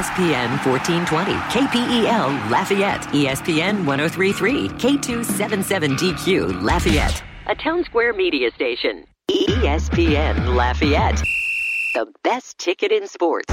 ESPN 1420, KPEL Lafayette, ESPN 1033, K277DQ Lafayette, a Town Square media station. ESPN Lafayette, the best ticket in sports.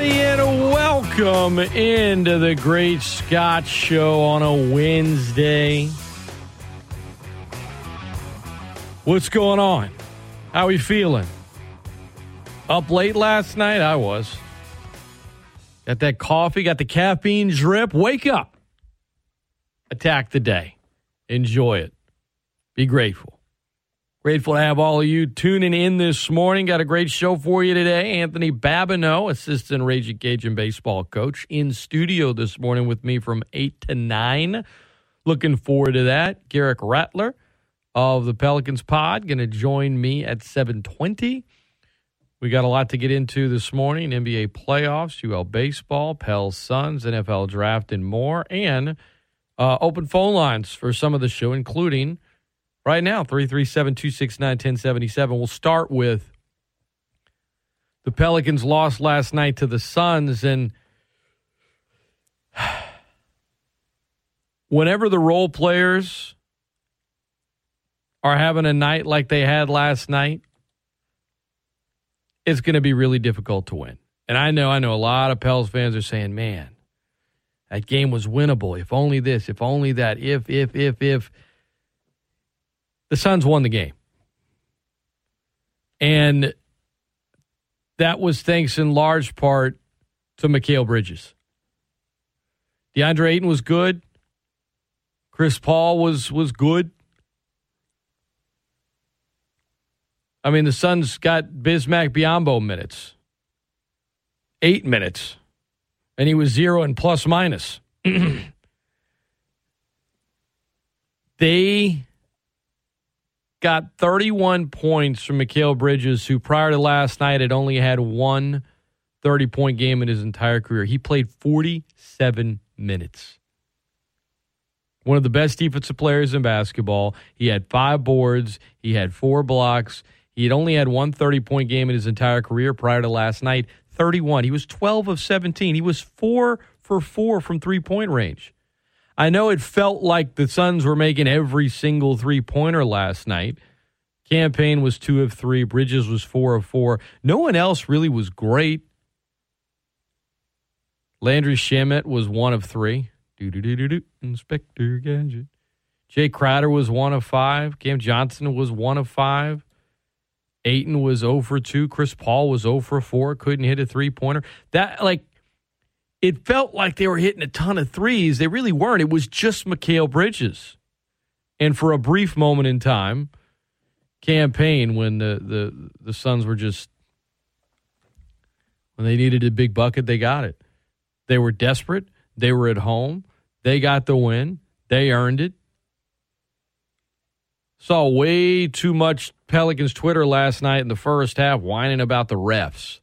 Everybody, and welcome into the Great Scott Show on a Wednesday. What's going on? How are we feeling? Up late last night? I was. Got that coffee, got the caffeine drip. Wake up. Attack the day. Enjoy it. Be grateful. Grateful to have all of you tuning in this morning. Got a great show for you today. Anthony Babineaux, assistant Raging Cajun baseball coach, in studio this morning with me from 8 to 9. Looking forward to that. Garrick Rattler of the Pelicans pod going to join me at 720. We got a lot to get into this morning. NBA playoffs, UL baseball, Pels Suns, NFL draft, and more. And uh, open phone lines for some of the show, including – right now 337-269-1077 we'll start with the pelicans lost last night to the suns and whenever the role players are having a night like they had last night it's going to be really difficult to win. And i know i know a lot of pels fans are saying man that game was winnable. If only this if only that if if if if the Suns won the game. And that was thanks in large part to Mikal Bridges. DeAndre Ayton was good. Chris Paul was was good. I mean, the Suns got Bismack Biyombo minutes. Eight minutes. And he was zero and plus minus. they got 31 points from Mikal Bridges, who prior to last night had only had one 30 point game in his entire career. He played 47 minutes. One of the best defensive players in basketball. He had five boards, he had four blocks. He had only had one 30 point game in his entire career prior to last night 31. He was 12 of 17. He was four for four from three point range. I know it felt like the Suns were making every single three pointer last night. Cam Payne was two of three. Bridges was four of four. No one else really was great. Landry Shamet was one of three. Do do do do do. Inspector Gadget. Jae Crowder was one of five. Cam Johnson was one of five. Ayton was 0 for 2. Chris Paul was 0 for 4. Couldn't hit a three pointer. That, like, it felt like they were hitting a ton of threes. They really weren't. It was just Mikal Bridges. And for a brief moment in time, Cam Payne when the, the, the Suns were just when they needed a big bucket, they got it. They were desperate. They were at home. They got the win. They earned it. Saw way too much Pelicans Twitter last night in the first half whining about the refs.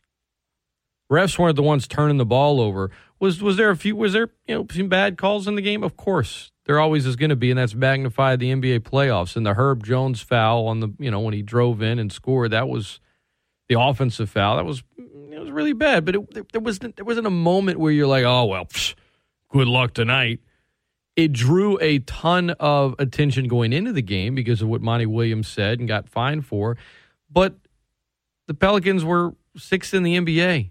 Refs weren't the ones turning the ball over. Was was there a few? Was there you know some bad calls in the game? Of course, there always is going to be, and that's magnified the NBA playoffs. And the Herb Jones foul on the you know when he drove in and scored, that was the offensive foul. That was mm, it was really bad. But it, there was there wasn't a moment where you're like, oh well, psh, good luck tonight. It drew a ton of attention going into the game because of what Monty Williams said and got fined for. But the Pelicans were sixth in the NBA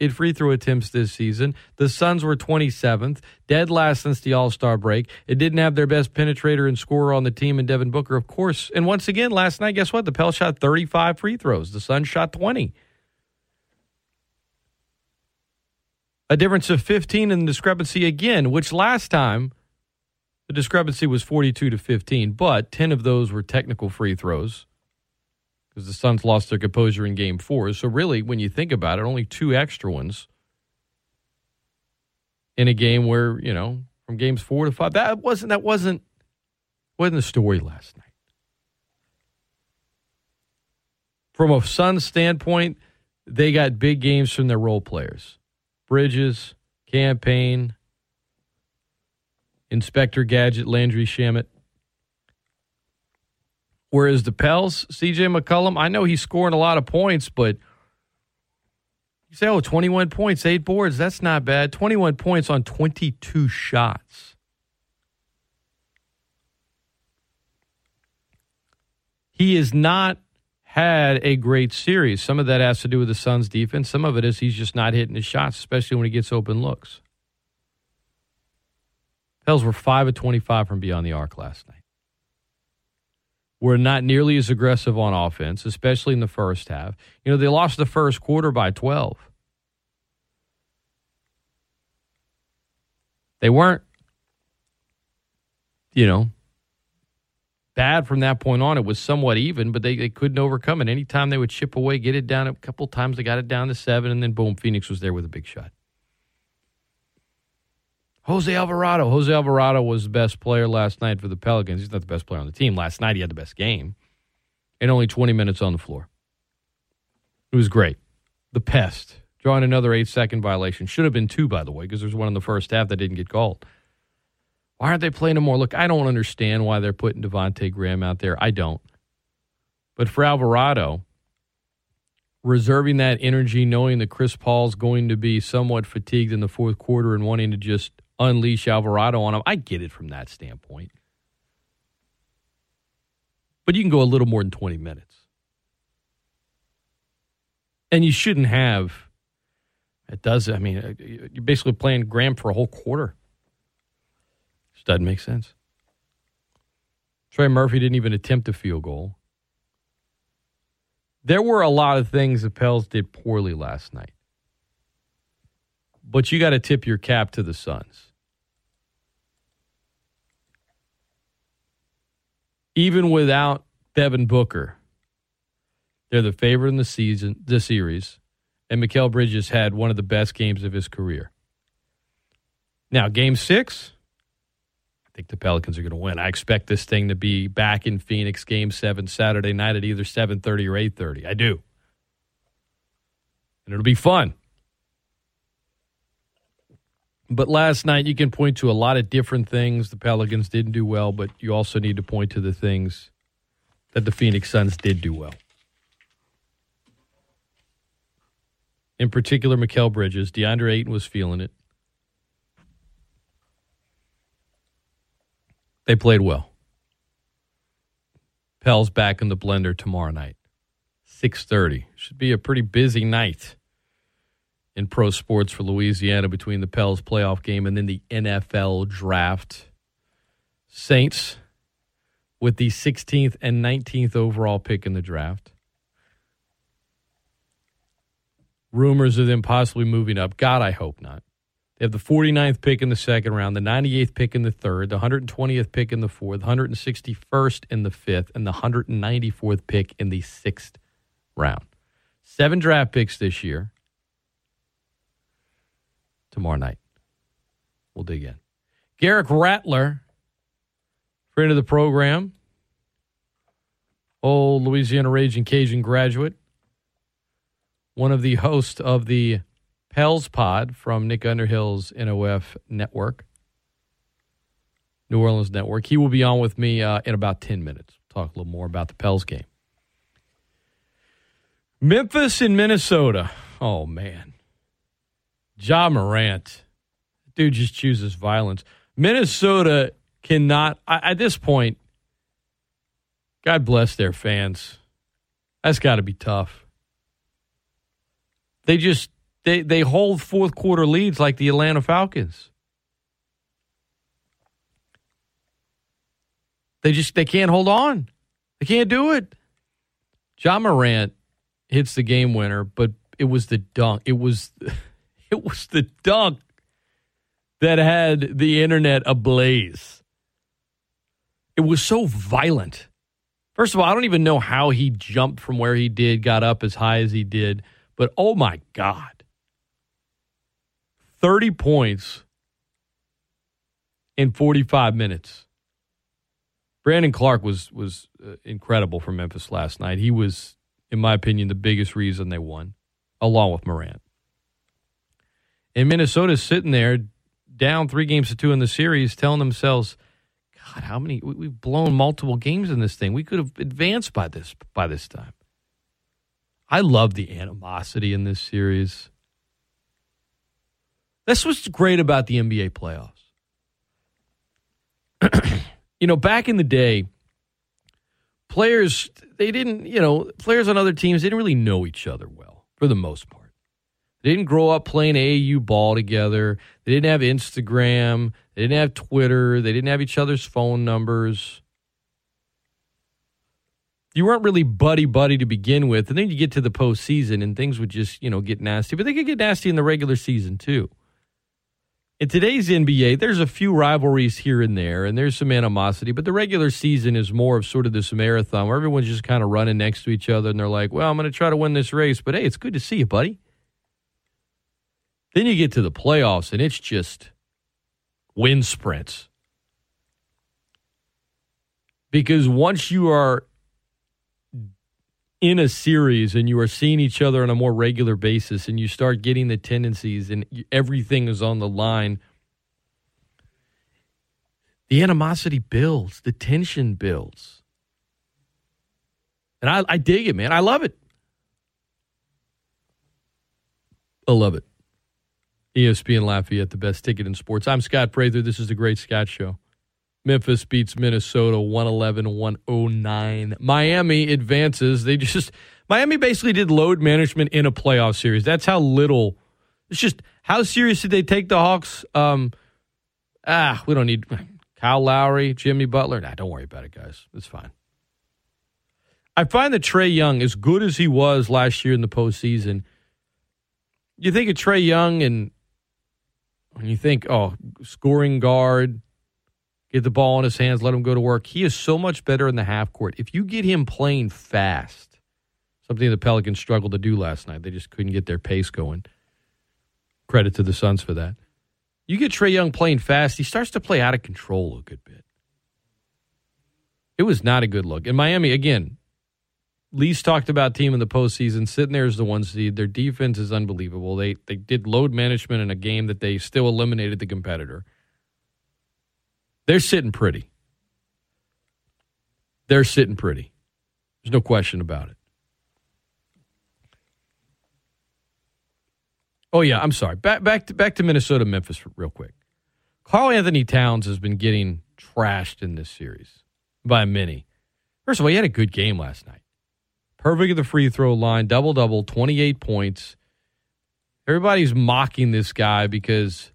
in free throw attempts this season. The Suns were 27th, dead last since the All Star break. It didn't have their best penetrator and scorer on the team in Devin Booker, of course. And once again, last night, guess what? The Pels shot 35 free throws. The Suns shot 20. A difference of 15 in the discrepancy again, which last time the discrepancy was 42 to 15, but 10 of those were technical free throws because the Suns lost their composure in game four. So, really, when you think about it, only two extra ones in a game where, you know, from games four to five, that wasn't, that wasn't, wasn't the story last night. From a Suns standpoint, they got big games from their role players Bridges, Cam Payne, Inspector Gadget, Landry Shamet. Whereas the Pels, CJ McCollum, I know he's scoring a lot of points, but you say, oh, 21 points, eight boards, that's not bad. 21 points on 22 shots. He has not had a great series. Some of that has to do with the Suns' defense. Some of it is he's just not hitting his shots, especially when he gets open looks. Pels were 5 of 25 from beyond the arc last night were not nearly as aggressive on offense, especially in the first half. You know, they lost the first quarter by 12. They weren't, you know, bad from that point on. It was somewhat even, but they, they couldn't overcome it. Anytime they would chip away, get it down a couple times, they got it down to seven, and then boom, Phoenix was there with a big shot. Jose Alvarado. Jose Alvarado was the best player last night for the Pelicans. He's not the best player on the team. Last night he had the best game and only 20 minutes on the floor. It was great. The pest. Drawing another eight second violation. Should have been two, by the way, because there's one in the first half that didn't get called. Why aren't they playing him more? Look, I don't understand why they're putting Devonte Graham out there. I don't. But for Alvarado, reserving that energy, knowing that Chris Paul's going to be somewhat fatigued in the fourth quarter and wanting to just unleash Alvarado on him. I get it from that standpoint. But you can go a little more than 20 minutes. And you shouldn't have. It does. I mean, uh, you're basically playing Graham for a whole quarter. Just doesn't make sense. Trey Murphy didn't even attempt a field goal. There were a lot of things the Pels did poorly last night. But you got to tip your cap to the Suns. Even without Devin Booker, they're the favorite in the season, the series, and Mikal Bridges had one of the best games of his career. Now, game six, I think the Pelicans are going to win. I expect this thing to be back in Phoenix, game seven, Saturday night at either 7.30 or 8.30. I do. And it'll be fun. But last night, you can point to a lot of different things the Pelicans didn't do well, but you also need to point to the things that the Phoenix Suns did do well. In particular, Mikal Bridges. DeAndre Ayton was feeling it. They played well. Pels back in the blender tomorrow night. 6:30. Should be a pretty busy night in pro sports for Louisiana between the Pels playoff game and then the NFL draft. Saints with the 16th and 19th overall pick in the draft. Rumors of them possibly moving up. God, I hope not. They have the 49th pick in the second round, the 98th pick in the third, the 120th pick in the fourth, 161st in the fifth, and the 194th pick in the sixth round. Seven draft picks this year tomorrow night. We'll dig in. Garrick Rattler, friend of the program, old Louisiana Raging Cajun graduate, one of the hosts of the Pels Pod from Nick Underhill's NOF network, New Orleans network. He will be on with me uh, in about 10 minutes. Talk a little more about the Pels game. Memphis and Minnesota. Oh, man. Ja Morant, dude just chooses violence. Minnesota cannot, at this point, God bless their fans. That's got to be tough. They just they they hold fourth quarter leads like the Atlanta Falcons. They just they can't hold on. They can't do it. Ja Morant hits the game winner, but it was the dunk. It was it was the dunk that had the internet ablaze. It was so violent. First of all, I don't even know how he jumped from where he did, got up as high as he did, but oh my God. 30 points in 45 minutes. Brandon Clarke was was uh, incredible for Memphis last night. He was, in my opinion, the biggest reason they won, along with Morant. And Minnesota's sitting there down three games to two in the series, telling themselves, God, how many we've blown multiple games in this thing. We could have advanced by this by this time. I love the animosity in this series. That's what's great about the NBA playoffs. you know, back in the day, players they didn't, you know, players on other teams didn't really know each other well for the most part. They didn't grow up playing AAU ball together. They didn't have Instagram. They didn't have Twitter. They didn't have each other's phone numbers. You weren't really buddy buddy to begin with, and then you get to the postseason, and things would just you know get nasty. But they could get nasty in the regular season too. In today's NBA, there's a few rivalries here and there, and there's some animosity, but the regular season is more of sort of this marathon where everyone's just kind of running next to each other, and they're like, "Well, I'm going to try to win this race, but hey, it's good to see you, buddy." Then you get to the playoffs, and it's just wind sprints. Because once you are in a series and you are seeing each other on a more regular basis and you start getting the tendencies and everything is on the line, the animosity builds, the tension builds. And I, I dig it, man. I love it. I love it. ESPN Lafayette, the best ticket in sports. I'm Scott Prather. This is the Great Scott Show. Memphis beats Minnesota 111 109. Miami advances. They just, Miami basically did load management in a playoff series. That's how little, it's just, how serious did they take the Hawks? Um, ah, we don't need Kyle Lowry, Jimmy Butler. Nah, don't worry about it, guys. It's fine. I find that Trae Young, as good as he was last year in the postseason, you think of Trae Young and when you think, oh, scoring guard, get the ball in his hands, let him go to work. He is so much better in the half court. If you get him playing fast, something the Pelicans struggled to do last night, they just couldn't get their pace going. Credit to the Suns for that. You get Trae Young playing fast, he starts to play out of control a good bit. It was not a good look. And Miami, again, least talked about team in the postseason, sitting there is the one seed. Their defense is unbelievable. They they did load management in a game that they still eliminated the competitor. They're sitting pretty. They're sitting pretty. There's no question about it. Oh yeah, I'm sorry. Back back to back to Minnesota Memphis real quick. Karl-Anthony Towns has been getting trashed in this series by many. First of all, he had a good game last night perfect at the free throw line, double double, 28 points. Everybody's mocking this guy because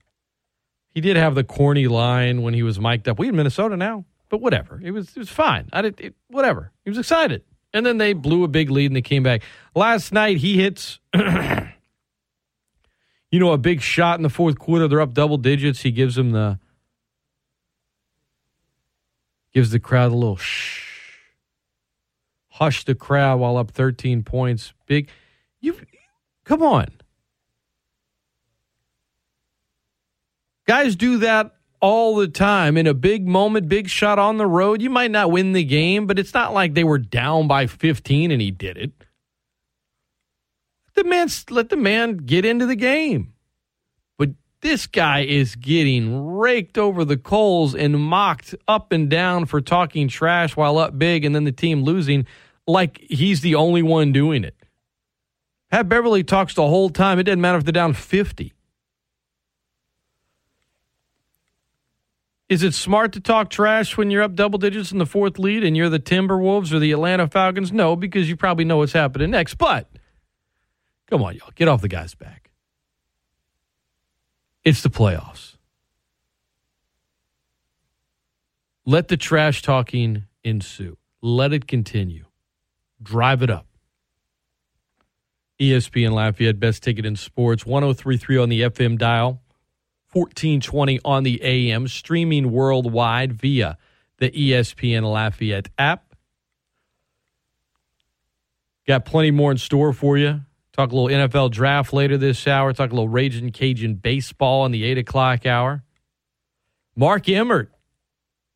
he did have the corny line when he was mic'd up. We in Minnesota now, but whatever. It was it was fine. I did it, whatever. He was excited, and then they blew a big lead and they came back. Last night he hits. you know, a big shot in the fourth quarter. They're up double digits. He gives them the gives the crowd a little shh hush the crowd while up 13 points. Big, you come on. Guys do that all the time in a big moment, big shot on the road. You might not win the game, but it's not like they were down by 15 and he did it. The man, let the man get into the game. But this guy is getting raked over the coals and mocked up and down for talking trash while up big and then the team losing like he's the only one doing it. Pat Beverley talks the whole time. It doesn't matter if they're down 50. Is it smart to talk trash when you're up double digits in the fourth lead and you're the Timberwolves or the Atlanta Falcons? No, because you probably know what's happening next. But Come on, y'all. Get off the guy's back. It's the playoffs. Let the trash talking ensue. Let it continue. Drive it up. ESPN Lafayette, best ticket in sports, 1033 on the FM dial, 1420 on the AM, streaming worldwide via the ESPN Lafayette app. Got plenty more in store for you. Talk a little NFL draft later this hour. Talk a little Raging Cajun baseball in the 8 o'clock hour. Mark Emmert,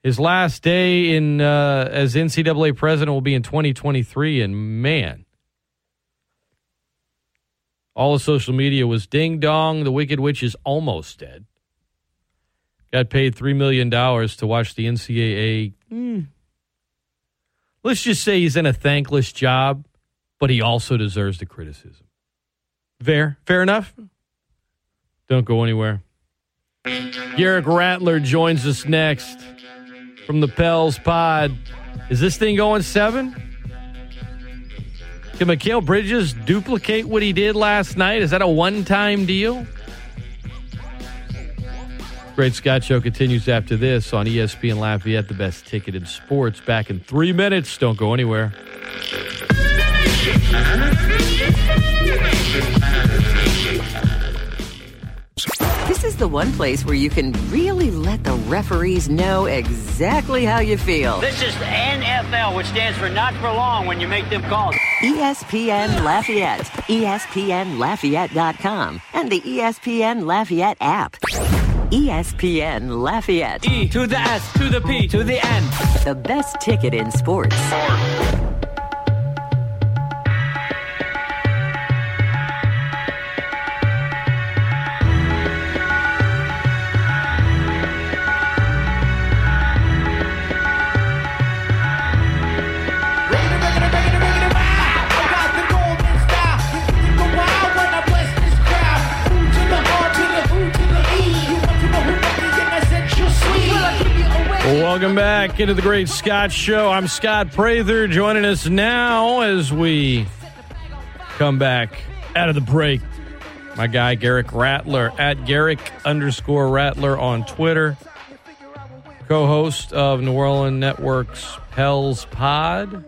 his last day in uh, as NCAA president will be in 2023. And man, all of social media was ding dong. The Wicked Witch is almost dead. Got paid $3 million to watch the NCAA. Mm. Let's just say he's in a thankless job, but he also deserves the criticism. Fair. Fair enough? Don't go anywhere. Garrick Rattler joins us next from the Pels Pod. Is this thing going seven? Can Mikal Bridges duplicate what he did last night? Is that a one time deal? Great Scott Show continues after this on ESPN Lafayette, the best ticket in sports. Back in three minutes. Don't go anywhere. The one place where you can really let the referees know exactly how you feel. This is NFL, which stands for not for long when you make them calls. ESPN Lafayette, ESPNLafayette.com, and the ESPN Lafayette app. ESPN Lafayette. E to the S to the P to the N. The best ticket in sports. Welcome back into the Great Scott Show. I'm Scott Prather. Joining us now as we come back out of the break. My guy Garrick Rattler at Garrick underscore Rattler on Twitter. Co-host of New Orleans Network's Pels Pod.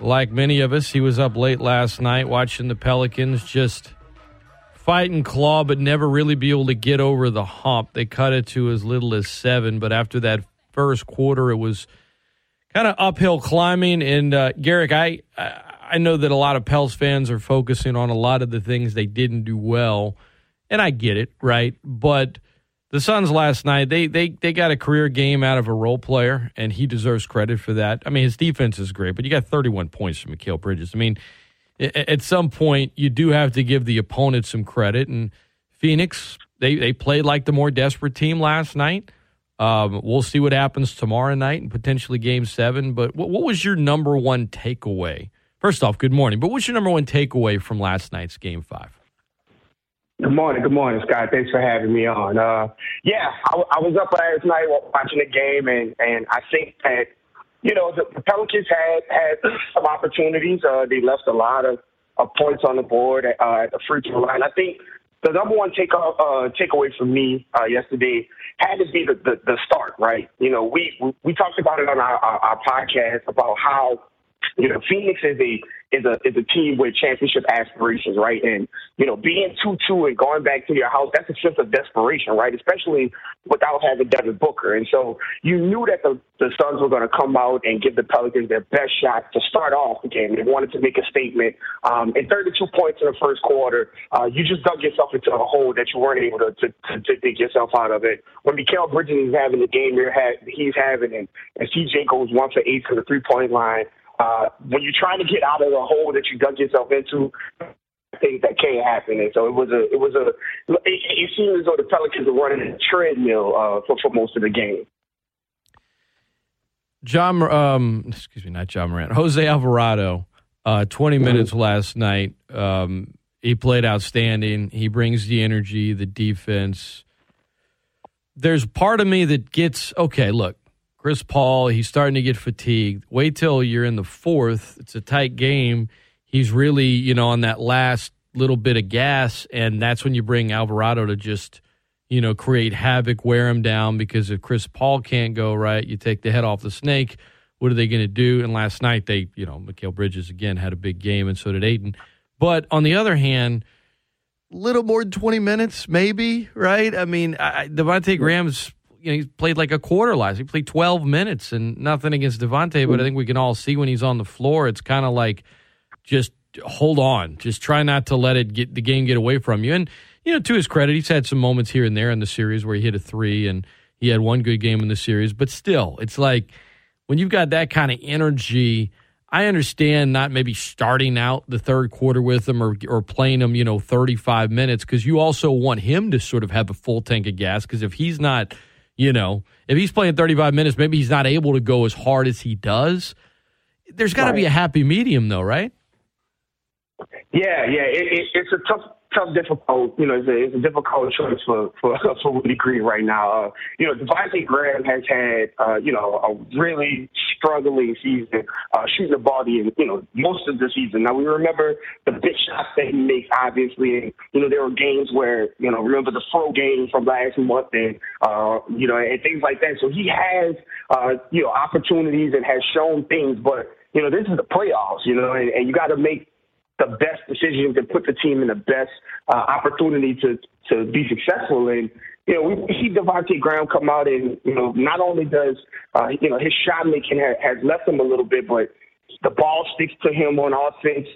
Like many of us, he was up late last night watching the Pelicans just fight and claw, but never really be able to get over the hump. They cut it to as little as seven, but after that first quarter, it was kind of uphill climbing. And uh, Garrick, I I know that a lot of Pels fans are focusing on a lot of the things they didn't do well, and I get it, right? But the Suns last night, they they they got a career game out of a role player, and he deserves credit for that. I mean, his defense is great, but you got 31 points from Mikal Bridges. I mean at some point you do have to give the opponent some credit. And Phoenix, they they played like the more desperate team last night. Um, we'll see what happens tomorrow night and potentially Game Seven. But what, what was your number one takeaway? First off, good morning. But what's your number one takeaway from last night's Game Five? Good morning, good morning, Scott. Thanks for having me on. Uh, yeah, I, I was up last night watching the game, and and I think that you know, the, Pelicans had had some opportunities. Uh, they left a lot of, of points on the board at, uh, at the free throw line. I think the number one take uh, takeaway from me uh, yesterday had to be the, the the start. Right? You know, we we talked about it on our, our, our podcast about how you know Phoenix is a is a is a team with championship aspirations, right? And you know, being two two and going back to your house, that's a sense of desperation, right? Especially without having Devin Booker. And so you knew that the the Suns were going to come out and give the Pelicans their best shot to start off the game. They wanted to make a statement. Um, and 32 points in the first quarter, uh, you just dug yourself into a hole that you weren't able to, to, to, to dig yourself out of it. When Mikal Bridges is having the game you're ha- he's having, and, and CJ goes one for eight to the three point line, uh, when you're trying to get out of the hole that you dug yourself into, things that can't happen. And so it was a, it was a, it, it seemed as though the Pelicans were running a treadmill uh, for, for most of the game. John, um, excuse me, not John Morant, Jose Alvarado, uh, 20 mm-hmm. minutes last night. Um, he played outstanding. He brings the energy, the defense. There's part of me that gets okay. Look, Chris Paul, he's starting to get fatigued. Wait till you're in the fourth. It's a tight game. he's really, you know, on that last little bit of gas, and that's when you bring Alvarado to just, you know, create havoc, wear him down. Because if Chris Paul can't go right, you take the head off the snake. What are they going to do? And last night they, you know, Mikal Bridges again had a big game, and so did Ayton. But on the other hand, a little more than twenty minutes, maybe, right? I mean, I, Devonte Graham's you know, he played like a quarter last. He played 12 minutes and nothing against Devonte, but I mm. think we can all see when he's on the floor, it's kind of like just hold on, just try not to let it get the game get away from you. And you know, to his credit, he's had some moments here and there in the series where he hit a three and he had one good game in the series, but still, it's like when you've got that kind of energy. I understand not maybe starting out the third quarter with him or or playing him, you know, 35 minutes because you also want him to sort of have a full tank of gas because if he's not you know, if he's playing 35 minutes, maybe he's not able to go as hard as he does. There's got to right. be a happy medium, though, right? Yeah, yeah. It, it, it's a tough tough, difficult. You know, it's a, it's a difficult choice for for for Willie Green right now. Uh, you know, Devonte Graham has had uh, you know a really struggling season uh, shooting the ball. The you know most of the season. Now we remember the big shots that he makes, obviously, and you know there were games where you know remember the Fro game from last month and uh, you know and things like that. So he has uh, you know opportunities and has shown things, but you know this is the playoffs. You know, and, and you got to make the best decisions and put the team in the best uh, opportunity to to be successful. And you know, we see Devonte Graham come out and you know, not only does uh, you know his shot making ha- has left him a little bit, but the ball sticks to him on offense.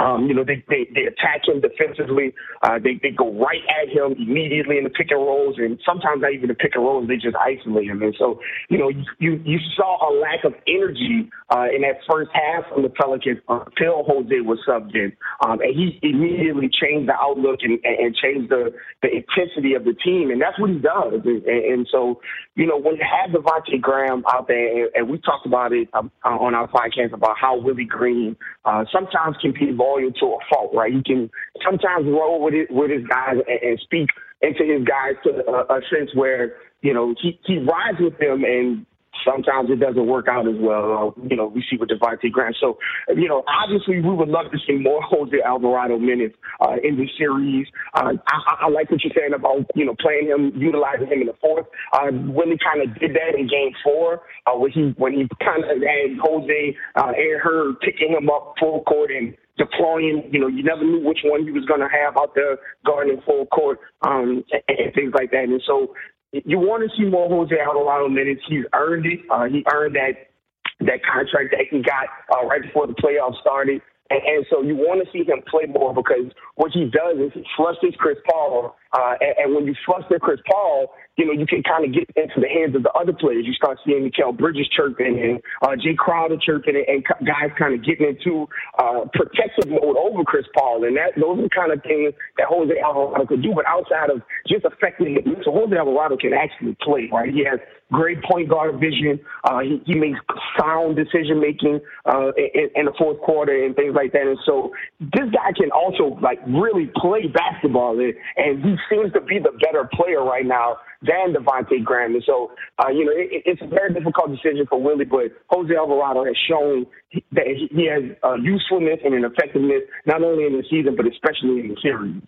Um, you know, they, they, they attack him defensively. Uh, they, they go right at him immediately in the pick and rolls, and sometimes not even the pick and rolls. They just isolate him. And so, you know, you you saw a lack of energy uh, in that first half from the Pelicans until Jose was subbed in, um, and he immediately changed the outlook and, and changed the the intensity of the team, and that's what he does. And, and so, you know, when you have Devonte Graham out there, and, we talked about it um, on our podcast about how Willie Green uh, sometimes can be loyal to a fault, right? He can sometimes roll with it with his guys and, and speak into his guys to a, a sense where you know he he rides with them and sometimes it doesn't work out as well. Uh, you know, we see with Devonte Graham. So, you know, obviously we would love to see more Jose Alvarado minutes uh, in the series. Uh, I, I like what you're saying about, you know, playing him, utilizing him in the fourth. Uh, Willie kind of did that in game four uh, when he, when he kind of had Jose uh, and Herb picking him up full court and deploying. You know, you never knew which one he was going to have out there guarding full court um, and, things like that. And so you want to see more Jose Alvarado minutes. He's earned it. Uh, he earned that that contract that he got uh, right before the playoffs started. And, and so you want to see him play more because what he does is he flushes Chris Paul. Uh, and, and when you fluster Chris Paul, you know, you can kind of get into the hands of the other players. You start seeing Mikal Bridges chirping and uh, Jae Crowder chirping and, and guys kind of getting into uh, protective mode over Chris Paul. And that those are the kind of things that Jose Alvarado could do. But outside of just affecting it, so Jose Alvarado can actually play, right? He has great point guard vision. Uh, he, he makes sound decision making uh, in, in the fourth quarter and things like that. And so this guy can also like really play basketball, and, he seems to be the better player right now than Devonte Graham. And so, uh, you know, it, it's a very difficult decision for Willie, but Jose Alvarado has shown that he has uh, usefulness and an effectiveness not only in the season but especially in the series.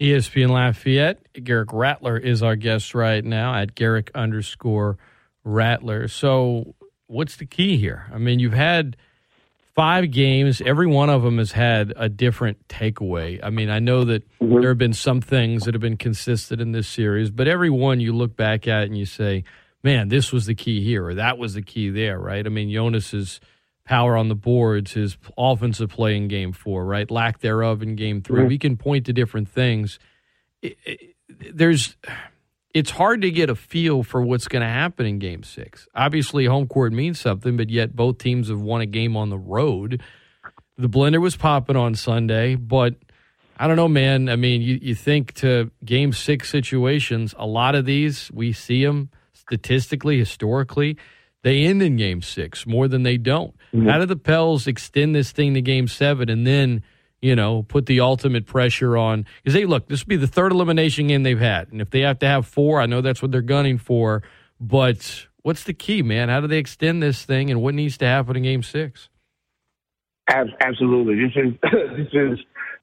ESPN Lafayette, Garrick Rattler is our guest right now at Garrick underscore Rattler. So, what's the key here? I mean, you've had – five games, every one of them has had a different takeaway. I mean, I know that mm-hmm. there have been some things that have been consistent in this series, but every one you look back at and you say, man, this was the key here, or that was the key there, right? I mean, Jonas's power on the boards, his offensive play in game four, right? Lack thereof in game 3 mm-hmm. We can point to different things. It, it, there's it's hard to get a feel for what's going to happen in game six. Obviously, home court means something, but yet both teams have won a game on the road. The blender was popping on Sunday, but I don't know, man. I mean, you, you think to game six situations, a lot of these, we see them statistically, historically, they end in game six more than they don't. Mm-hmm. How do the Pels extend this thing to game seven and then – you know, put the ultimate pressure on. Because they look, this will be the third elimination game they've had, and if they have to have four, I know that's what they're gunning for. But what's the key, man? How do they extend this thing, and what needs to happen in Game Six? Absolutely. This is this is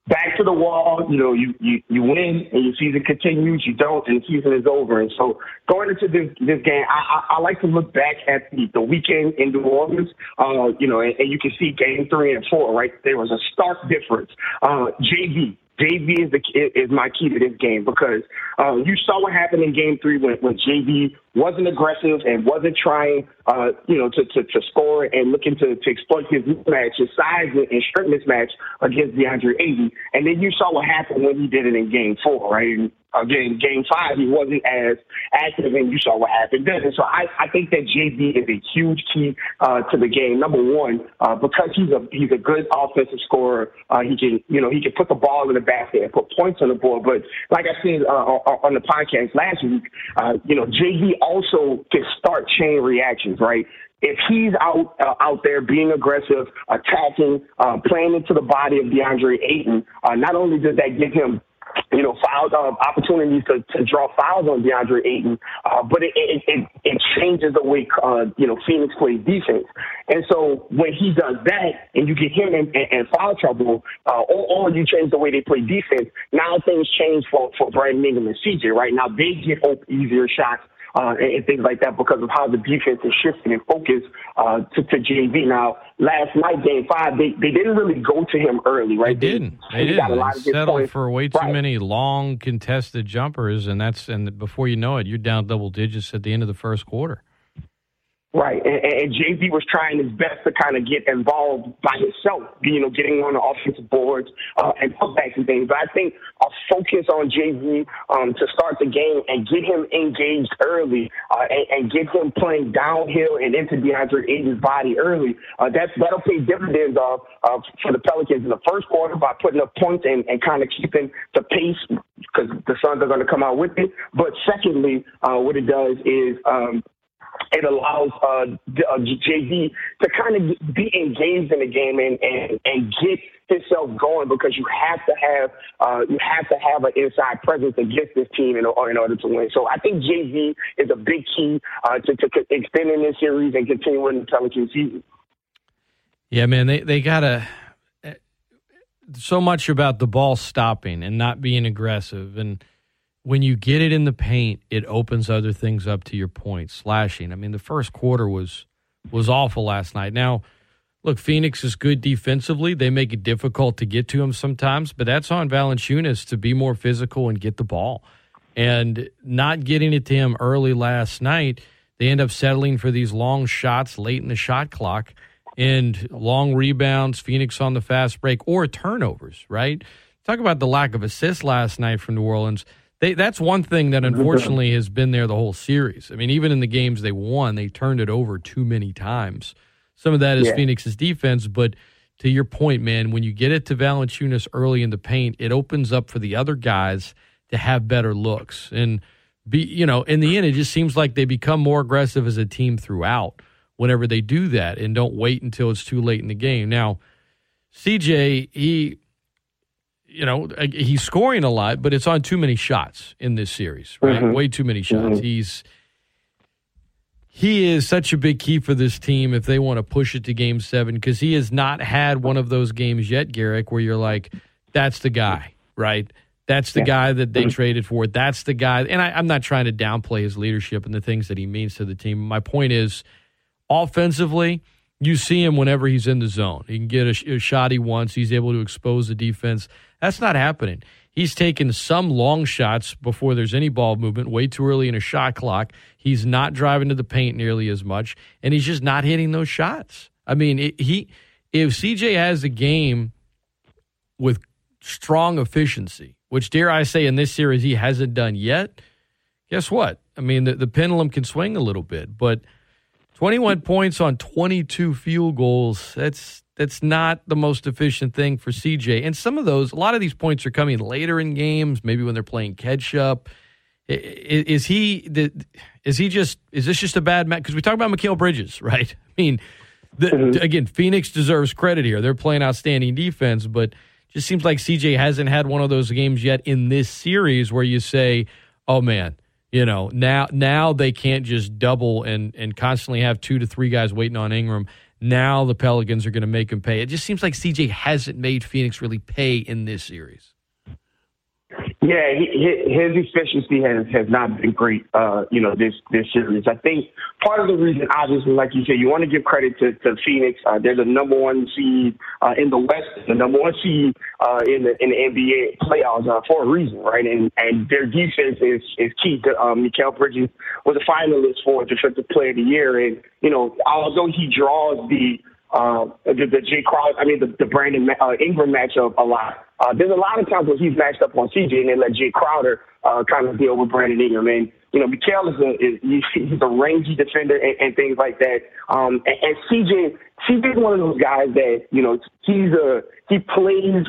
back to the wall. You know, you, you, you win and your season continues. You don't, and the season is over. And so going into this this game, I, I, I like to look back at the, the weekend in New Orleans. Uh, you know, and, and you can see game three and four. Right, there was a stark difference. Uh, JV JV is the is my key to this game because um, you saw what happened in Game Three when when JV wasn't aggressive and wasn't trying, uh, you know, to, to, to score and looking to, to exploit his mismatch, his size and strength mismatch against DeAndre Ayton. And then you saw what happened when he did it in Game Four, right? And again, Game Five, he wasn't as active, and you saw what happened then. And so I, I think that JV is a huge key uh, to the game. Number one, uh, because he's a he's a good offensive scorer. Uh, he can you know he can put the ball in the basket and put points on the board. But like I said uh, on the podcast last week, uh, you know JV also can start chain reactions, right? if he's out uh, out there being aggressive, attacking, uh, playing into the body of DeAndre Ayton, uh, not only does that give him you know, foul uh, opportunities to, to draw fouls on DeAndre Ayton, uh, but it, it, it, it changes the way, uh, you know, Phoenix plays defense. And so when he does that and you get him in, in, in foul trouble, uh, or, or you change the way they play defense, now things change for, for Brandon Ingram and CJ, right? Now they get open, easier shots uh, and, and, things like that because of how the defense is shifting and focus uh, to, to JV. Now, last night, game five, they, they didn't really go to him early, right? They didn't. They, they didn't. They settled for way too right. many long contested jumpers, and that's and before you know it, you're down double digits at the end of the first quarter. Right, and, and JV was trying his best to kind of get involved by himself, you know, getting on the offensive boards uh, and putbacks and things. But I think a focus on JV um, to start the game and get him engaged early uh, and, and get him playing downhill and into DeAndre Ayton's body early. Uh, that's that'll pay dividends uh, uh, for the Pelicans in the first quarter by putting up points and, and kind of keeping the pace because the Suns are going to come out with it. But secondly, uh, what it does is um, it allows uh, uh JV to kind of be engaged in the game and, and, and get himself going because you have to have uh, you have to have an inside presence against this team in, in order to win. So I think JV is a big key uh, to, to extending this series and continuing the Pelican season. Yeah, man, they they gotta eh, so much about the ball stopping and not being aggressive and when you get it in the paint, it opens other things up to your point, slashing. I mean, the first quarter was was awful last night. Now, look, Phoenix is good defensively. They make it difficult to get to him sometimes, but that's on Valanciunas to be more physical and get the ball. And not getting it to him early last night, they end up settling for these long shots late in the shot clock and long rebounds, Phoenix on the fast break, or turnovers, right? Talk about the lack of assists last night from New Orleans they, that's one thing that unfortunately has been there the whole series. I mean, even in the games they won, they turned it over too many times. Some of that is yeah. Phoenix's defense, but to your point, man, when you get it to Valanciunas early in the paint, it opens up for the other guys to have better looks. And be you know, in the end, it just seems like they become more aggressive as a team throughout whenever they do that and don't wait until it's too late in the game. Now, CJ, he you know, he's scoring a lot, but it's on too many shots in this series, right? Mm-hmm. Way too many shots. Mm-hmm. He's he is such a big key for this team if they want to push it to game seven because he has not had one of those games yet, Garrick, where you're like, that's the guy, right? That's the yeah. guy that they mm-hmm. traded for. That's the guy. And I, I'm not trying to downplay his leadership and the things that he means to the team. My point is, offensively, you see him whenever he's in the zone. He can get a, a shot he wants. He's able to expose the defense. That's not happening. He's taken some long shots before there's any ball movement, way too early in a shot clock. He's not driving to the paint nearly as much, and he's just not hitting those shots. I mean, it, he if CJ has a game with strong efficiency, which dare I say in this series he hasn't done yet, guess what? I mean, the, the pendulum can swing a little bit, but 21 points on 22 field goals, that's that's not the most efficient thing for CJ. And some of those, a lot of these points are coming later in games, maybe when they're playing catch up. Is he is he just is this just a bad match? Because we talk about Mikal Bridges, right? I mean, the, mm-hmm. again, Phoenix deserves credit here. They're playing outstanding defense, but just seems like CJ hasn't had one of those games yet in this series where you say, "Oh man, you know now now they can't just double and and constantly have two to three guys waiting on Ingram." Now the Pelicans are going to make him pay. It just seems like CJ hasn't made Phoenix really pay in this series. Yeah, his efficiency has has not been great. Uh, you know this this series. I think part of the reason, obviously, like you said, you want to give credit to, to Phoenix. Uh, they're the number one seed uh, in the West, the number one seed uh, in the in the NBA playoffs uh, for a reason, right? And and their defense is is key. To, um, Mikal Bridges was a finalist for Defensive Player of the Year, and you know although he draws the uh, the, the Jae Crowder, I mean the, the Brandon uh, Ingram matchup a lot. Uh, there's a lot of times where he's matched up on CJ and they let Jae Crowder uh, kind of deal with Brandon Ingram. And you know, Mikal is a is, he's a rangy defender and, and things like that. Um, and, and CJ CJ is one of those guys that you know he's a he plays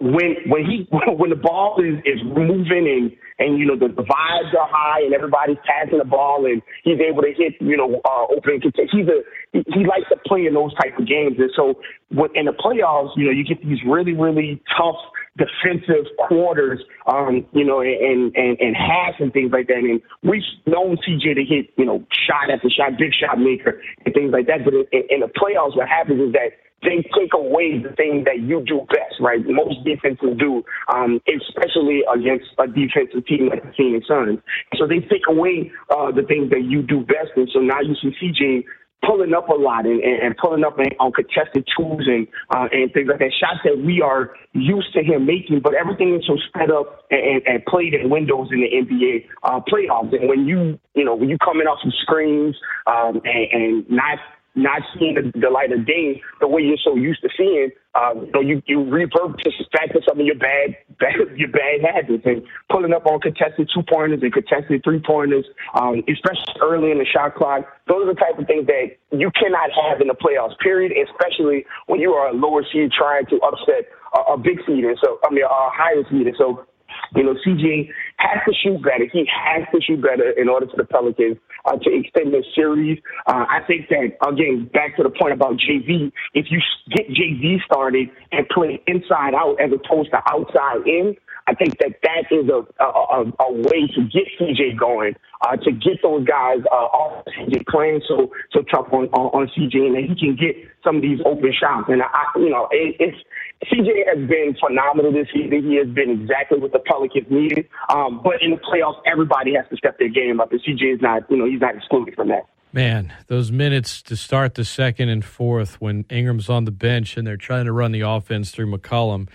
when when he when the ball is is moving and and you know the, the vibes are high and everybody's passing the ball and he's able to hit you know uh, open he's a he, likes to play in those type of games. And so when, in the playoffs you know you get these really really tough defensive quarters um you know and and and halves and things like that. And we've known CJ to hit you know shot after shot big shot maker and things like that. But in, in the playoffs what happens is that they take away the thing that you do best, right? Most defenses do, um, especially against a defensive team like the Phoenix Suns. So they take away uh, the things that you do best, and so now you see CJ pulling up a lot and, and, and pulling up on contested twos and uh, and things like that. Shots that we are used to him making, but everything is so sped up and, and played in windows in the NBA uh, playoffs. And when you you know when you coming off some screens um, and, and not not seeing the, the light of day the way you're so used to seeing, uh, you you, you to back to some of your bad, bad your bad habits and pulling up on contested two pointers and contested three pointers, um, especially early in the shot clock. Those are the type of things that you cannot have in the playoffs. Period. Especially when you are a lower seed trying to upset a, a big seed, and so I mean a higher seed, and so you know, CJ has to shoot better. He has to shoot better in order for the Pelicans uh, to extend this series. Uh, I think that, again, back to the point about JV, if you get JV started and play inside out as opposed to outside in, I think that that is a, a, a way to get CJ going, uh, to get those guys uh, off CJ playing so so tough on, on, on CJ, and that he can get some of these open shots. And I, you know, it, it's CJ has been phenomenal this season. He has been exactly what the Pelicans needed. Um, but in the playoffs, everybody has to step their game up, and CJ is not, you know, he's not excluded from that. Man, those minutes to start the second and fourth when Ingram's on the bench and they're trying to run the offense through McCollum,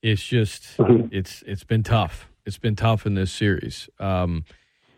it's just mm-hmm. it's it's been tough. It's been tough in this series. Um,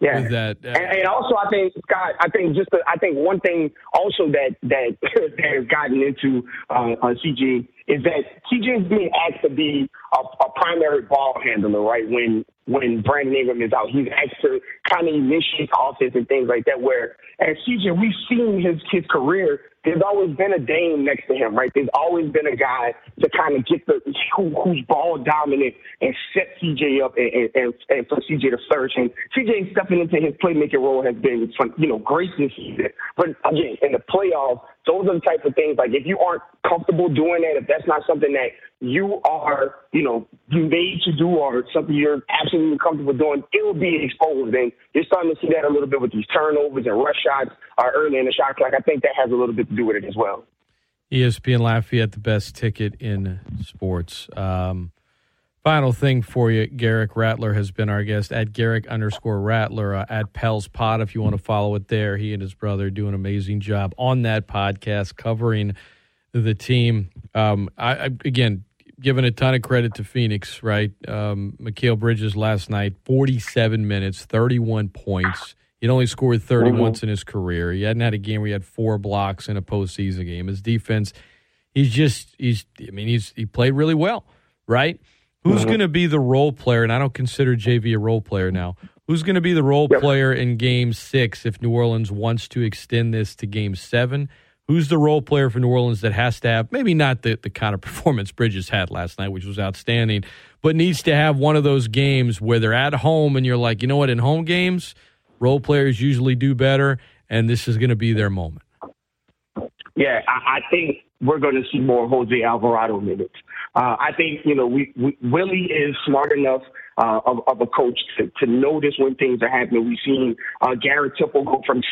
yeah, that, uh, and, and, also I think Scott, I think just the, I think one thing also that that, that has gotten into uh, on CJ is that CJ is being asked to be a, a primary ball handler, right? When when Brandon Ingram is out, he's asked to kind of initiate offense and things like that. Where at CJ, we've seen his his career there's always been a Dame next to him, right? There's always been a guy to kind of get the who, who's ball dominant and set CJ up and, and, and for CJ to flourish. And CJ stepping into his playmaking role has been, you know, great this season. But again, in the playoffs, those are the type of things like if you aren't comfortable doing that, if that's not something that you are, you know, you made to do or something you're absolutely comfortable doing, it will be exposed. And you're starting to see that a little bit with these turnovers and rush shots uh, early in the shot clock. I think that has a little bit to do with it as well. ESPN Lafayette, the best ticket in sports. Um, final thing for you, Garrick Rattler has been our guest at Garrick underscore Rattler uh, at Pels Pod. If you want to follow it there, he and his brother do an amazing job on that podcast covering the team. Um, I, I, again, giving a ton of credit to Phoenix, right? Um, Mikal Bridges last night, 47 minutes, 31 points. He'd only scored 30 mm-hmm. once in his career. He hadn't had a game where he had four blocks in a postseason game. His defense, he's just, he's, I mean, he's, he played really well, right? Who's mm-hmm. going to be the role player? And I don't consider JV a role player now. Who's going to be the role yep. player in game six if New Orleans wants to extend this to game seven? Who's the role player for New Orleans that has to have maybe not the, the kind of performance Bridges had last night, which was outstanding, but needs to have one of those games where they're at home and you're like, you know what, in home games, role players usually do better, and this is going to be their moment. Yeah, I, I think we're going to see more Jose Alvarado minutes. Uh, I think you know we, we Willie is smart enough uh, of, of a coach to, to notice when things are happening. We've seen uh, Garrett Temple go from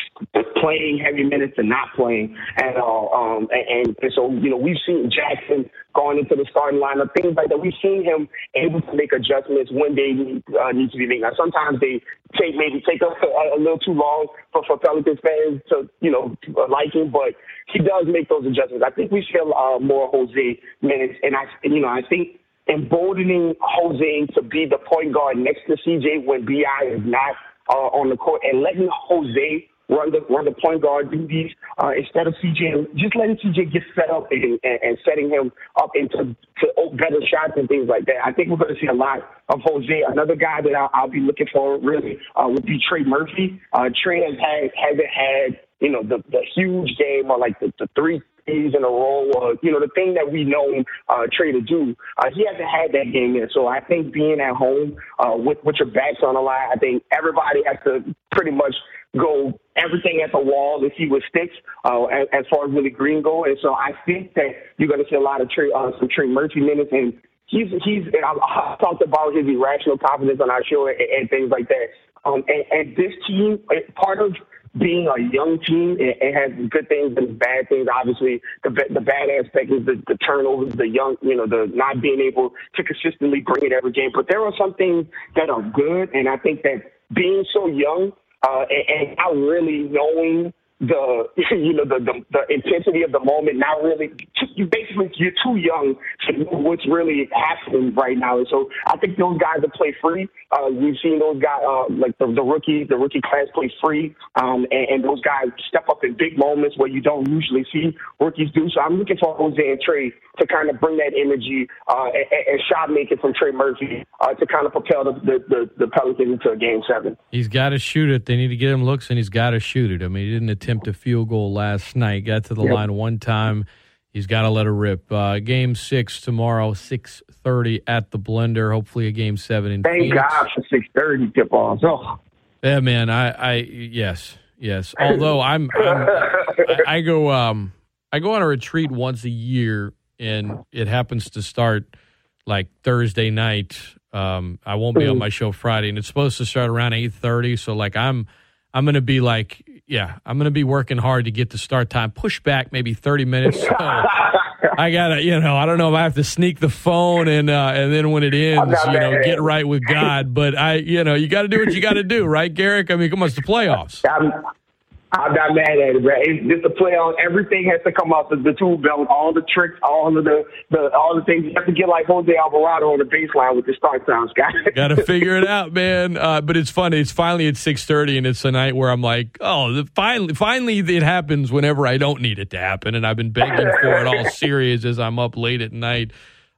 playing heavy minutes to not playing at all. Um, and, and so, you know, we've seen Jackson going into the starting lineup, things like that. We've seen him able to make adjustments when they uh, need to be made. Now, sometimes they take maybe take a, a, little too long for, for Pelicans fans to, you know, like him, but he does make those adjustments. I think we see uh, more Jose minutes, and I, you know, I think emboldening Jose to be the point guard next to CJ when BI is not uh, on the court, and letting Jose run the run the point guard duties uh, instead of CJ. Just letting CJ get set up and, and, setting him up into to better shots and things like that. I think we're going to see a lot of Jose. Another guy that I'll, I'll be looking for really uh, would be Trey Murphy. Uh, Trey has had hasn't had you know the the huge game or like the, the three days in a row or you know the thing that we know uh, Trey to do. Uh, he hasn't had that game yet. So I think being at home uh, with with your backs on the line, I think everybody has to pretty much go everything at the wall to see what sticks uh, as, as far as Willie Green go. And so I think that you're going to see a lot of Trey, uh, some Trey Murphy minutes. And he's, he's, I, I talked about his irrational confidence on our show and, and things like that. Um, and, and this team, part of being a young team, it, it has good things and bad things. Obviously, the the bad aspect is the, the turnovers, the young, you know, the not being able to consistently bring it every game. But there are some things that are good, and I think that being so young uh, and, and not really knowing the you know the, the the intensity of the moment. Not really you basically you're too young to know what's really happening right now. And so I think those guys that play free uh we've seen those guys uh like the, the rookie the rookie class play free um and, and those guys step up in big moments where you don't usually see rookies do. So I'm looking for Jose and Trey to kind of bring that energy uh and, and shot making from Trey Murphy uh to kind of propel the the, the, the Pelicans into a game seven. He's got to shoot it. They need to get him looks and he's got to shoot it. I mean he didn't attempt a field goal last night. Got to the yep. line one time. He's got to let her rip. Uh, game six tomorrow, six thirty at the Blender. Hopefully a game seven in. Thank Phoenix. God for six thirty tip offs. Oh. Yeah, man. I, I yes, yes. Although I'm, I'm I, I go um I go on a retreat once a year, and it happens to start like Thursday night. Um, I won't be on mm-hmm. my show Friday, and it's supposed to start around eight thirty. So like I'm I'm going to be like yeah, I'm going to be working hard to get the start time Push back maybe 30 minutes. So I gotta, you know, I don't know if I have to sneak the phone and uh, and then when it ends, you know, get right with God. But I, you know, you got to do what you got to do, right, Garrick? I mean, come on, it's the playoffs. I'm, I'm not mad at it, man. It's just a play on. Everything has to come off the, the tool belt. All the tricks, all of the, the all the things. You have to get like Jose Alvarado on the baseline with the start sounds, guys. Got to figure it out, man. Uh, but it's funny. It's finally at six thirty, and it's a night where I'm like, oh, the, finally, finally, it happens whenever I don't need it to happen, and I've been begging for it all series as I'm up late at night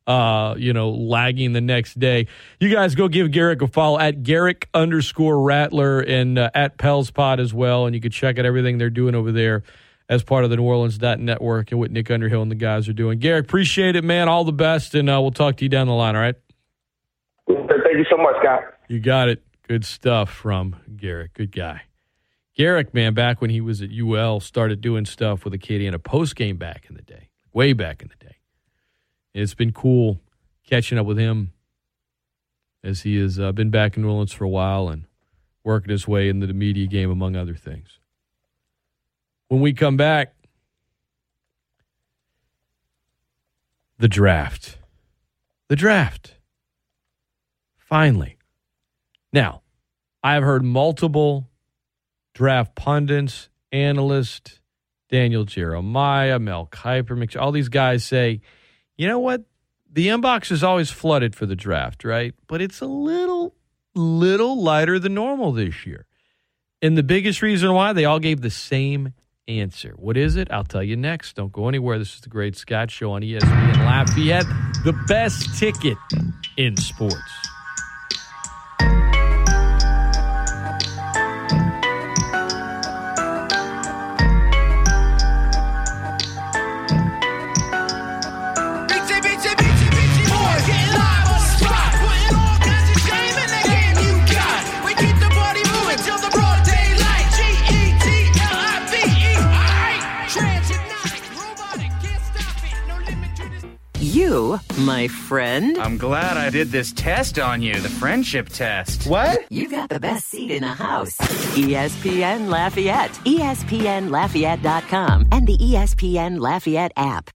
uh, you know, lagging the next day. You guys go give Garrick a follow at Garrick underscore Rattler and uh, at Pels Pod as well. And you can check out everything they're doing over there as part of the New Orleans dot Network and what Nick Underhill and the guys are doing. Garrick, appreciate it, man. All the best. And uh, we'll talk to you down the line, all right? Thank you so much, Scott. You got it. Good stuff from Garrick. Good guy. Garrick, man, back when he was at UL, started doing stuff with Acadiana post game back in the day, way back in the day. It's been cool catching up with him as he has uh, been back in New Orleans for a while and working his way into the media game, among other things. When we come back, the draft. The draft. Finally. Now, I've heard multiple draft pundits, analysts, Daniel Jeremiah, Mel Kiper, all these guys say – you know what? The inbox is always flooded for the draft, right? But it's a little, little lighter than normal this year. And the biggest reason why they all gave the same answer. What is it? I'll tell you next. Don't go anywhere. This is the Great Scott Show on ESPN Lafayette, the best ticket in sports. you, my friend. I'm glad I did this test on you, the friendship test. What? You got the best seat in the house. ESPN Lafayette, ESPNLafayette.com, and the ESPN Lafayette app.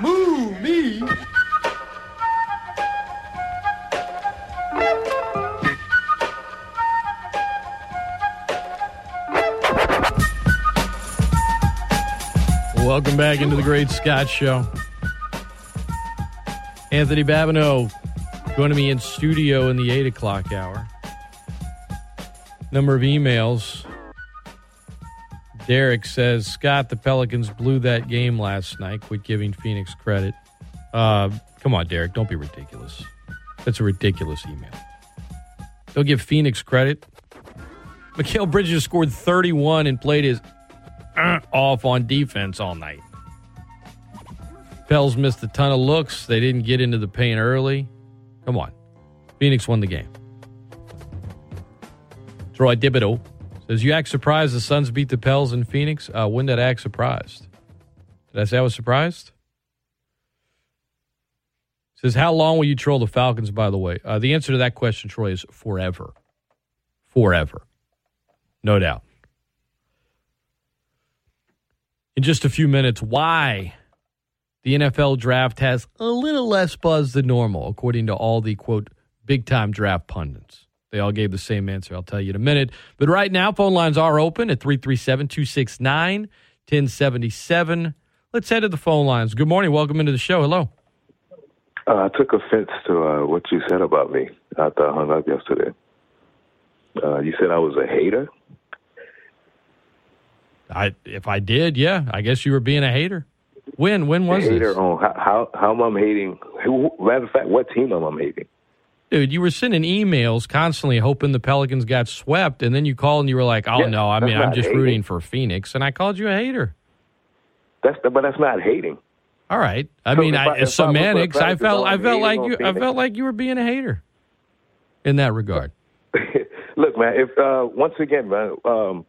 Move me. Welcome back into the Great Scott Show. Anthony Babineaux joining me in studio in the 8 o'clock hour. Number of emails. Derek says, Scott, the Pelicans blew that game last night. Quit giving Phoenix credit. Uh, come on, Derek. Don't be ridiculous. That's a ridiculous email. Don't give Phoenix credit. Mikal Bridges scored 31 and played his uh, off on defense all night. Pels missed a ton of looks. They didn't get into the paint early. Come on. Phoenix won the game. Troy Thibodeau says, You act surprised the Suns beat the Pels in Phoenix? Uh, when did I act surprised? Did I say I was surprised? Says, How long will you troll the Falcons, by the way? Uh, the answer to that question, Troy, is forever. Forever. No doubt. In just a few minutes, why the NFL draft has a little less buzz than normal, according to all the quote big time draft pundits. They all gave the same answer. I'll tell you in a minute. But right now, phone lines are open at 337 269 1077. Let's head to the phone lines. Good morning. Welcome into the show. Hello. Uh, I took offense to uh, what you said about me after I hung up yesterday. Uh, you said I was a hater. I if I did, yeah, I guess you were being a hater. When when was hater this? on how, how how am I hating? Matter of fact, what team am I hating? Dude, you were sending emails constantly hoping the Pelicans got swept, and then you called and you were like, "Oh Yeah, no, I mean, I'm just hating. rooting for Phoenix," and I called you a hater. That's but that's not hating. All right, I So mean, I, I- if I was semantics. I felt, I felt like you, I felt like you were being a hater in that regard. Look, man. If uh, once again, man, um,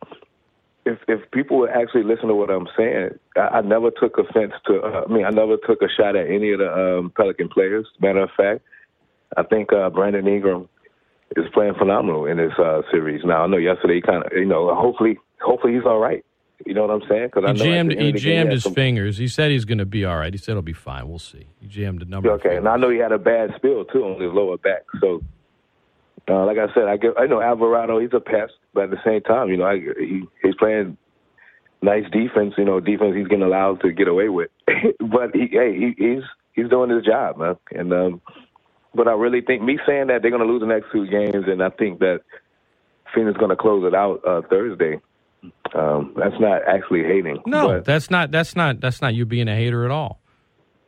if if people would actually listen to what I'm saying, I, I never took offense to. Uh, I mean, I never took a shot at any of the um, Pelican players. Matter of fact, I think uh, Brandon Ingram is playing phenomenal in this uh, series. Now, I know yesterday he kind of, you know, hopefully, hopefully he's all right. You know what I'm saying? Because He I jammed, he of the game, jammed his some- fingers. He said he's going to be all right. He said he'll be fine. We'll see. He jammed a number. Okay, and I know he had a bad spill too on his lower back. So, uh, like I said, I I know Alvarado. He's a pest, but at the same time, you know, I, he he's playing nice defense. You know, defense he's getting allowed to get away with. but he, hey, he, he's he's doing his job, man. And um, but I really think me saying that they're going to lose the next two games, and I think that Phoenix is going to close it out uh, Thursday. Um, that's not actually hating. No, but, that's not. That's not. That's not you being a hater at all.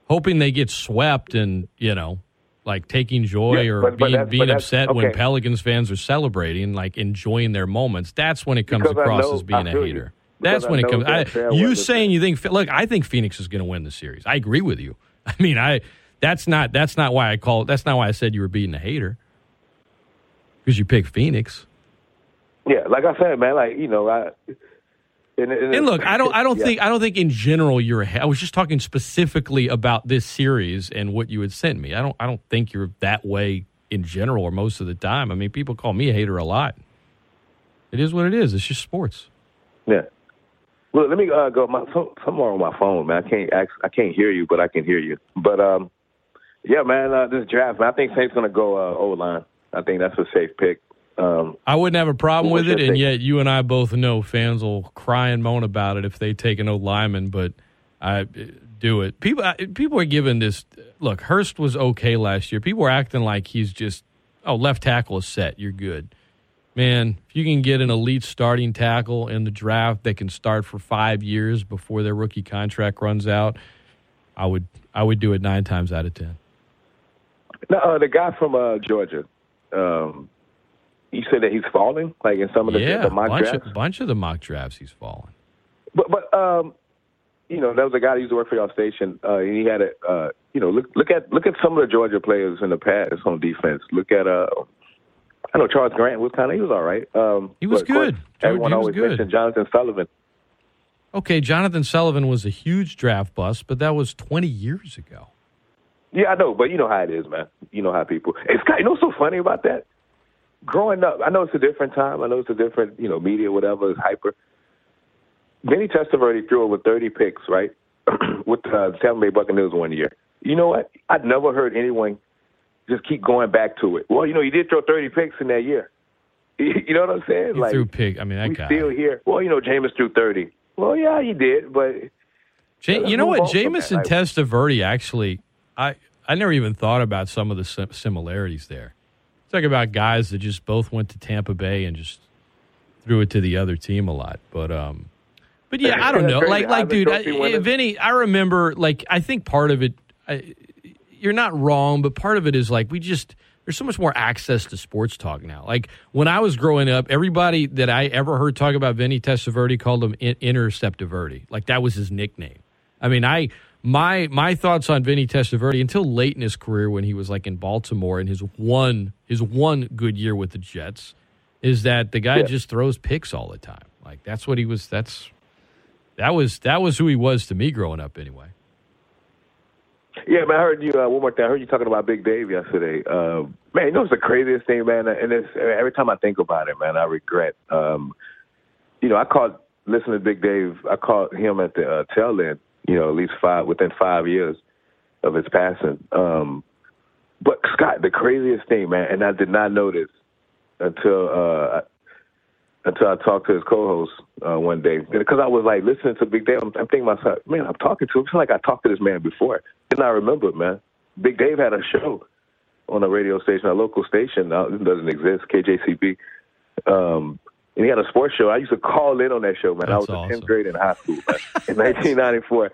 Hoping they get swept and you know, like taking joy Yeah, or but- but being that's- being but that's- upset when. Pelicans fans are celebrating, like enjoying their moments. That's when it comes Because across know- as being I a hater. That's when it comes. I, you saying you think? Look, I think Phoenix is going to win the series. I agree with you. I mean, I that's not that's not why I called. That's not why I said you were being a hater because you picked Phoenix. yeah, like I said, man, like you know, I. And, and, And look, I don't, I don't Yeah. think, I don't think in general you're. a ha- I was just talking specifically about this series and what you had sent me. I don't, I don't think you're that way in general or most of the time. I mean, people call me a hater a lot. It is what it is. It's just sports. Yeah. Well, let me uh, go. My some, somewhere on my phone, man. I can't act, I can't hear you, but I can hear you. But um, yeah, man. Uh, this draft, man. I think Saint's gonna go uh, O line. I think that's a safe pick. Um, I wouldn't have a problem with it, and yet you and I both know fans will cry and moan about it if they take an old lineman. But I do it. People, I- people are giving this. Look, Hurst was okay last year. People are acting like he's just oh left tackle is set. You're good, man. If you can get an elite starting tackle in the draft that can start for five years before their rookie contract runs out, I would I would do it nine times out of ten. no, uh, the guy from uh, Georgia. Um, you said that he's falling, like in some of the, yeah, the mock bunch drafts. of bunch of the mock drafts he's falling. But but um, you know, there was a guy that used to work for your station. Uh, and he had a uh, you know, look look at look at some of the Georgia players in the past on defense. Look at uh, I know Charles Grant was kind of he was all right. Um, He was course, good. George- Everyone he was always good. mentioned Jonathan Sullivan. Okay, Jonathan Sullivan was a huge draft bust, but that was 20 years ago. Yeah, I know, but you know how it is, man. You know how people. It's Scott. You know what's so funny about that? Growing up, I know it's a different time. I know it's a different, you know, media, whatever is hyper. Vinny Testaverde threw over 30 picks, right, with uh, the Tampa Bay Buccaneers one year. You know what? I'd never heard anyone just keep going back to it. Well, you know, he did throw 30 picks in that year. You know what I'm saying? He like threw pig. I mean, that we guy. still here. Well, you know, Jameis threw 30. Well, yeah, he did, but you know what? Jameis and Testaverde actually, I I never even thought about some of the similarities there. Talk about guys that just both went to Tampa Bay and just threw it to the other team a lot. But um, but yeah, I don't know. Like like dude, I, Vinny, I remember like I think part of it. I, you're not wrong, but part of it is like we just there's so much more access to sports talk now. Like when I was growing up, everybody that I ever heard talk about Vinny Testaverde called him in- Interceptiverde. Like that was his nickname. I mean, I my my thoughts on Vinny Testaverde until late in his career when he was like in Baltimore in his one his one good year with the Jets is that the guy Yeah. just throws picks all the time. Like that's what he was. That's that was that was who he was to me growing up. Anyway. Yeah, man, I heard you uh, one more thing. I heard you talking about Big Dave yesterday. Uh, man, you know it's the craziest thing, man. And it's, every time I think about it, man, I regret. Um, you know, I caught listening to Big Dave. I caught him at the uh, tail end. You know, at least five within five years of his passing. Um, but Scott, the craziest thing, man, and I did not know this until uh, until I talked to his co-host uh, one day because I was like listening to Big Dave. I'm, I'm thinking myself, man, I'm talking to him. It's like I talked to this man before. Then I remember, man. Big Dave had a show on a radio station, a local station. Now it doesn't exist, KJCB. Um, and he had a sports show. I used to call in on that show, man. I was That's in tenth grade in high school man, in 1994.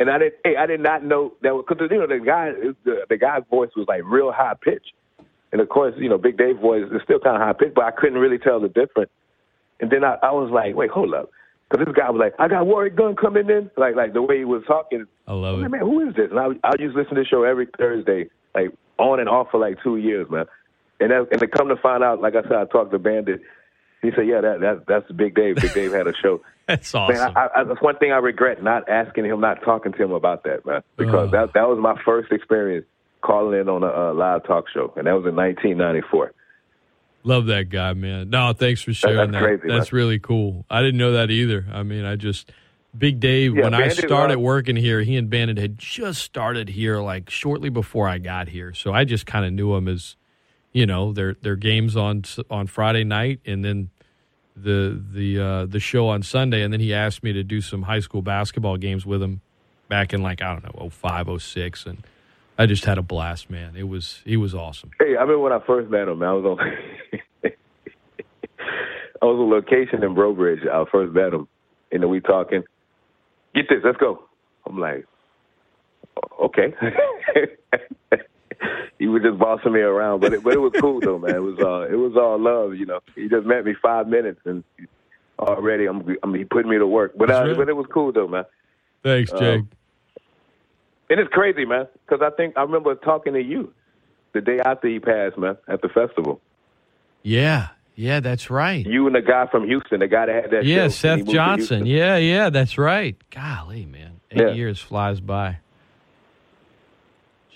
And I didn't, hey, I did not know that because you know the guy, the, the guy's voice was like real high pitch, and of course, you know, Big Dave's voice is still kind of high pitched, but I couldn't really tell the difference. And then I, I was like, wait, hold up, because this guy was like, I got Warwick Gunn coming in, like like the way he was talking. I love I'm it. like, man, who is this? And I, I used to listen to the show every Thursday, like on and off for like two years, man. And that, and to come to find out, like I said, I talked to Bandit. He said, yeah, that, that that's Big Dave. Big Dave had a show. That's Man, awesome. I, I, that's one thing I regret not asking him, not talking to him about that, man. Because Ugh. that that was my first experience calling in on a, uh live talk show, and that was in 1994. Love that guy, man. No, thanks for sharing that's that. crazy, That's man. really cool. I didn't know that either. I mean, I just Big Dave. Yeah, when I started uh, working here, he and Bandit had just started here, like shortly before I got here. So I just kind of knew him as, you know, their their games on on Friday night, and then the the uh, the show on Sunday, and then he asked me to do some high school basketball games with him back in like I don't know 05, 06, and I just had a blast, man. It was he was awesome. Hey, I remember when I first met him. I was on I was on location in Breaux Bridge. I first met him, and then we talking. Get this, let's go. I'm like, okay. he was just bossing me around, but it, but it was cool though, man. It was uh, it was all love, you know. He just met me five minutes, and already I'm, I'm he put me to work. But uh, but it was cool though, man. Thanks, Jake. Um, And it's crazy, man, because I think I remember talking to you the day after he passed, man, at the festival. yeah, yeah, that's right. You and the guy from Houston, the guy that had that Yeah, and Seth Johnson. Yeah, yeah, that's right. Golly, man. Eight Yeah. years flies by.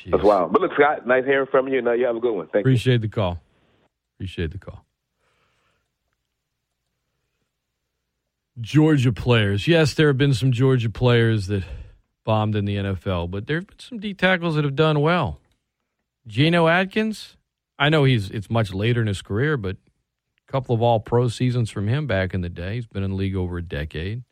Jeez. That's wild. But look, Scott, nice hearing from you, uh, you have a good one. Thank you. Appreciate the call. Appreciate the call. Georgia players. Yes, there have been some Georgia players that bombed in the NFL, but there have been some D tackles that have done well. Geno Atkins, I know he's it's much later in his career, but a couple of all pro seasons from him back in the day. He's been in the league over a decade.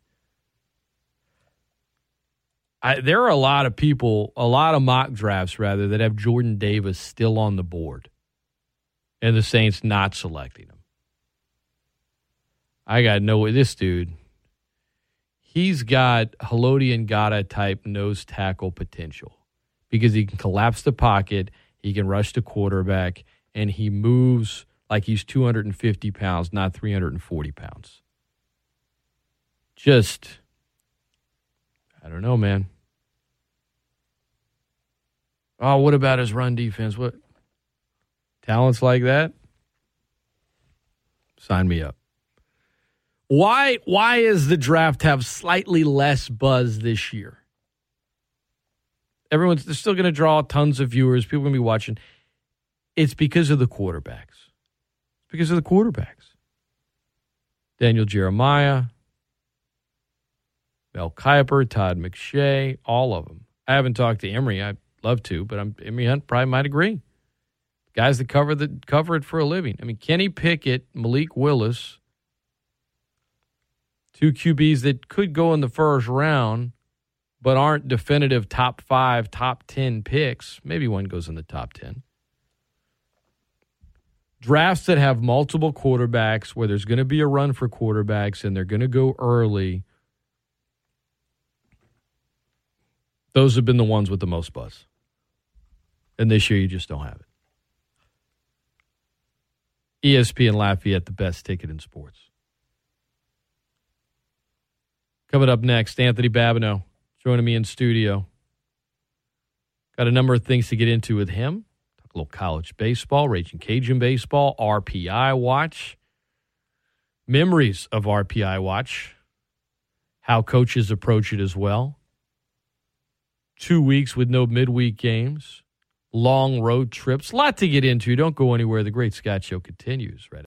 I, there are a lot of people, a lot of mock drafts rather, that have Jordan Davis still on the board and the Saints not selecting him. I got no way this dude. He's got Haloti Ngata type nose tackle potential because he can collapse the pocket, he can rush the quarterback, and he moves like he's 250 pounds, not 340 pounds. Just, I don't know, man. Oh, what about his run defense? What talents like that? Sign me up. Why why is the draft have slightly less buzz this year? Everyone's they're still going to draw tons of viewers. People going to be watching. It's because of the quarterbacks. It's because of the quarterbacks. Daniel Jeremiah, Mel Kiper, Todd McShay, all of them. I haven't talked to Emory. I'd love to, but I'm, Emory Hunt probably might agree. Guys that cover the cover it for a living. I mean, Kenny Pickett, Malik Willis, two QBs that could go in the first round, but aren't definitive top five, top ten picks. Maybe one goes in the top ten. Drafts that have multiple quarterbacks, where there's going to be a run for quarterbacks, and they're going to go early Those have been the ones with the most buzz. And this year, you just don't have it. ESPN Lafayette, the best ticket in sports. Coming up next, Anthony Babineaux joining me in studio. Got a number of things to get into with him. Talk a little college baseball, Raging Cajun baseball, RPI watch, memories of RPI watch, how coaches approach it as well two weeks with no midweek games, long road trips, a lot to get into. Don't go anywhere. The Great Scott Show continues right